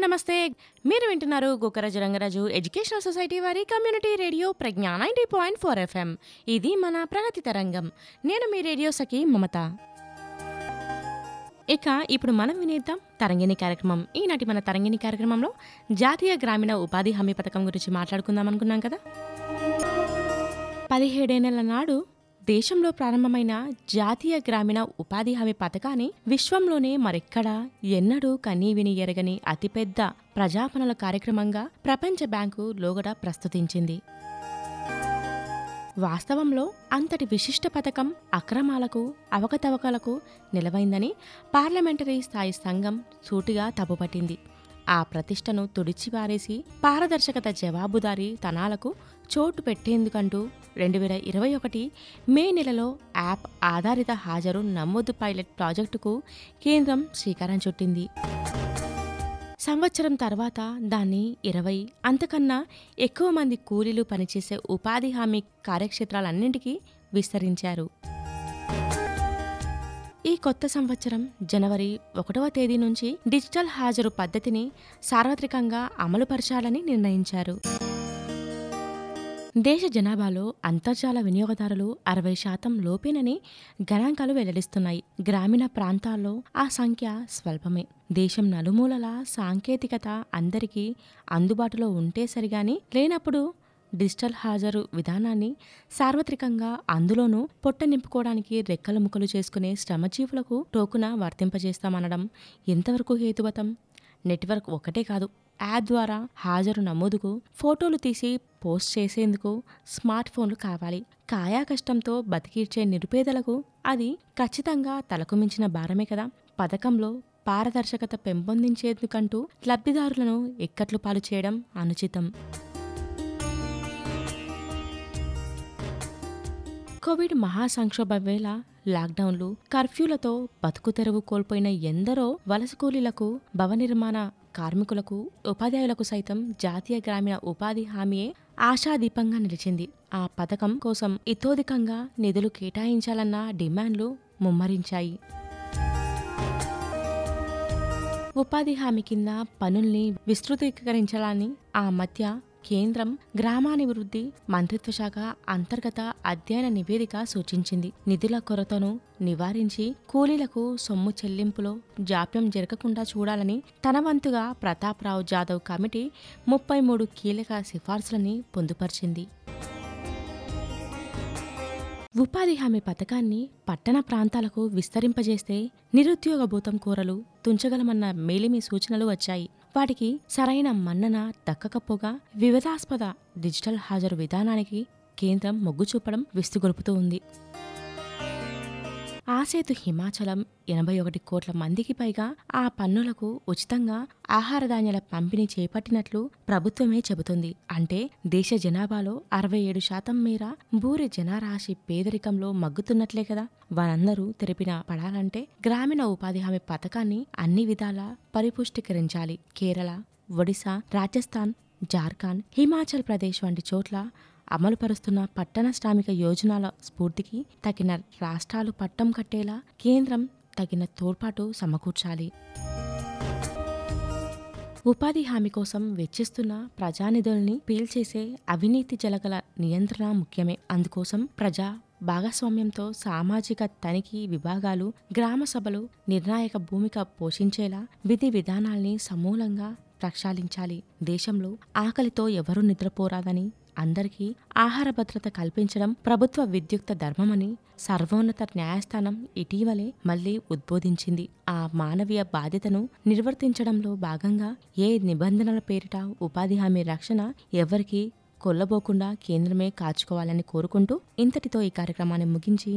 నమస్తే. మీరు వింటున్నారు గోకరాజు రంగరాజు ఎడ్యుకేషనల్ సొసైటీ వారి community radio Pragna ninety point four FM. ఇది మన ప్రగతి తరంగం. నేను మీ రేడియో సఖి మమత. ఇక ఇప్పుడు మనం వినేద్దాం తరంగిణి కార్యక్రమం. ఈనాటి మన తరంగిణి కార్యక్రమంలో జాతీయ గ్రామీణ ఉపాధి హామీ పథకం గురించి మాట్లాడుకుందాం అనుకున్నాం కదా? పదిహేడేళ్ళ నాడు దేశంలో ప్రారంభమైన జాతీయ గ్రామీణ ఉపాధి హామీ పథకాన్ని విశ్వంలోనే మరెక్కడా ఎన్నడూ కనీవిని ఎరగని అతిపెద్ద ప్రజాపనుల కార్యక్రమంగా ప్రపంచ బ్యాంకు లోగడ ప్రస్తుతించింది. వాస్తవంలో అంతటి విశిష్ట పథకం అక్రమాలకు అవకతవకలకు నిలవైందని పార్లమెంటరీ స్థాయి సంఘం సూటిగా తప్పుపట్టింది. ఆ ప్రతిష్టను తుడిచిపారేసి పారదర్శకత జవాబుదారీ తనాలకు చోటు పెట్టేందుకంటూ రెండు వేల ఇరవై ఒకటి మే నెలలో యాప్ ఆధారిత హాజరు నమోదు పైలట్ ప్రాజెక్టుకు కేంద్రం శ్రీకారం చుట్టింది. సంవత్సరం తర్వాత దాన్ని ఇరవై అంతకన్నా ఎక్కువ మంది కూలీలు పనిచేసే ఉపాధి హామీ కార్యక్షేత్రాలన్నింటికీ విస్తరించారు. ఈ కొత్త సంవత్సరం జనవరి ఒకటవ తేదీ నుంచి డిజిటల్ హాజరు పద్ధతిని సార్వత్రికంగా అమలుపరచాలని నిర్ణయించారు. దేశ జనాభాలో అంతర్జాల వినియోగదారులు అరవై శాతం లోపేనని గణాంకాలు వెల్లడిస్తున్నాయి. గ్రామీణ ప్రాంతాల్లో ఆ సంఖ్య స్వల్పమే. దేశం నలుమూలల సాంకేతికత అందరికీ అందుబాటులో ఉంటే సరిగాని లేనప్పుడు డిజిటల్ హాజరు విధానాన్ని సార్వత్రికంగా అందులోనూ పొట్ట నింపుకోవడానికి రెక్కల ముక్కలు చేసుకునే శ్రమజీవులకు టోకున వర్తింపజేస్తామనడం ఎంతవరకు హేతువతం నెట్వర్క్ ఒకటే కాదు యాప్ ద్వారా హాజరు నమోదుకు ఫోటోలు తీసి పోస్ట్ చేసేందుకు స్మార్ట్ ఫోన్లు కావాలి. కాయా కష్టంతో బతికిర్చే నిరుపేదలకు అది ఖచ్చితంగా తలకు మించిన భారమే కదా. పథకంలో పారదర్శకత పెంపొందించేందుకంటూ లబ్ధిదారులను ఇక్కట్లు పాలు చేయడం అనుచితం. కోవిడ్ మహాసంక్షోభ వేళ లాక్డౌన్లు కర్ఫ్యూలతో బతుకు తెరువు కోల్పోయిన ఎందరో వలస కూలీలకు భవ నిర్మాణ కార్మికులకు ఉపాధ్యాయులకు సైతం జాతీయ గ్రామీణ ఉపాధి హామీయే ఆశాదీపంగా నిలిచింది. ఆ పథకం కోసం ఇతోధికంగా నిధులు కేటాయించాలన్న డిమాండ్లు ముమ్మరించాయి. ఉపాధి హామీ కింద పనుల్ని విస్తృతీకరించాలని ఆ మధ్య కేంద్రం గ్రామాభివృద్ధి మంత్రిత్వ శాఖ అంతర్గత అధ్యయన నివేదిక సూచించింది. నిధుల కొరతను నివారించి కూలీలకు సొమ్ము చెల్లింపులో జాప్యం జరగకుండా చూడాలని తన వంతుగా ప్రతాప్రావు జాదవ్ కమిటీ ముప్పై మూడు కీలక సిఫార్సులని పొందుపరిచింది. ఉపాధి హామీ పథకాన్ని పట్టణ ప్రాంతాలకు విస్తరింపజేస్తే నిరుద్యోగ భూతం కూరలు తుంచగలమన్న మేలిమి సూచనలు వచ్చాయి. వాటికి సరైన మన్నన దక్కకపోగా వివాదాస్పద డిజిటల్ హాజరు విధానానికి కేంద్రం మొగ్గు చూపడం విస్తుగొలుపుతూ ఉంది. ఆసేతు హిమాచలం ఎనభై ఒకటి కోట్ల మందికి పైగా ఆ పన్నులకు ఉచితంగా ఆహార ధాన్యాల పంపిణీ చేపట్టినట్లు ప్రభుత్వమే చెబుతుంది. అంటే దేశ జనాభాలో అరవై ఏడు శాతం మేర బూరి జనారాశి పేదరికంలో మగ్గుతున్నట్లే కదా. వారందరూ తెరిపిన పడాలంటే గ్రామీణ ఉపాధి హామీ పథకాన్ని అన్ని విధాలా పరిపుష్టీకరించాలి. కేరళ ఒడిశా రాజస్థాన్ జార్ఖండ్ హిమాచల్ ప్రదేశ్ వంటి చోట్ల అమలుపరుస్తున్న పట్టణ శ్రామిక యోజనాల స్ఫూర్తికి తగిన రాష్ట్రాలు పట్టం కట్టేలా కేంద్రం తగిన తోడ్పాటు సమకూర్చాలి. ఉపాధి హామీ కోసం వెచ్చిస్తున్న ప్రజానిధుల్ని పీల్చేసే అవినీతి జలగల నియంత్రణ ముఖ్యమే. అందుకోసం ప్రజా భాగస్వామ్యంతో సామాజిక తనిఖీ విభాగాలు గ్రామ సభలు నిర్ణాయక భూమిక పోషించేలా విధి విధానాల్ని సమూలంగా ప్రక్షాళించాలి. దేశంలో ఆకలితో ఎవరూ నిద్రపోరాదని అందరికీ ఆహార భద్రత కల్పించడం ప్రభుత్వ విద్యుక్త ధర్మమని సర్వోన్నత న్యాయస్థానం ఇటీవలే మళ్ళీ ఉద్బోధించింది. ఆ మానవీయ బాధ్యతను నిర్వర్తించడంలో భాగంగా ఏ నిబంధనల పేరిట ఉపాధి హామీ రక్షణ ఎవరికీ కొల్లబోకుండా కేంద్రమే కాచుకోవాలని కోరుకుంటూ ఇంతటితో ఈ కార్యక్రమాన్ని ముగించి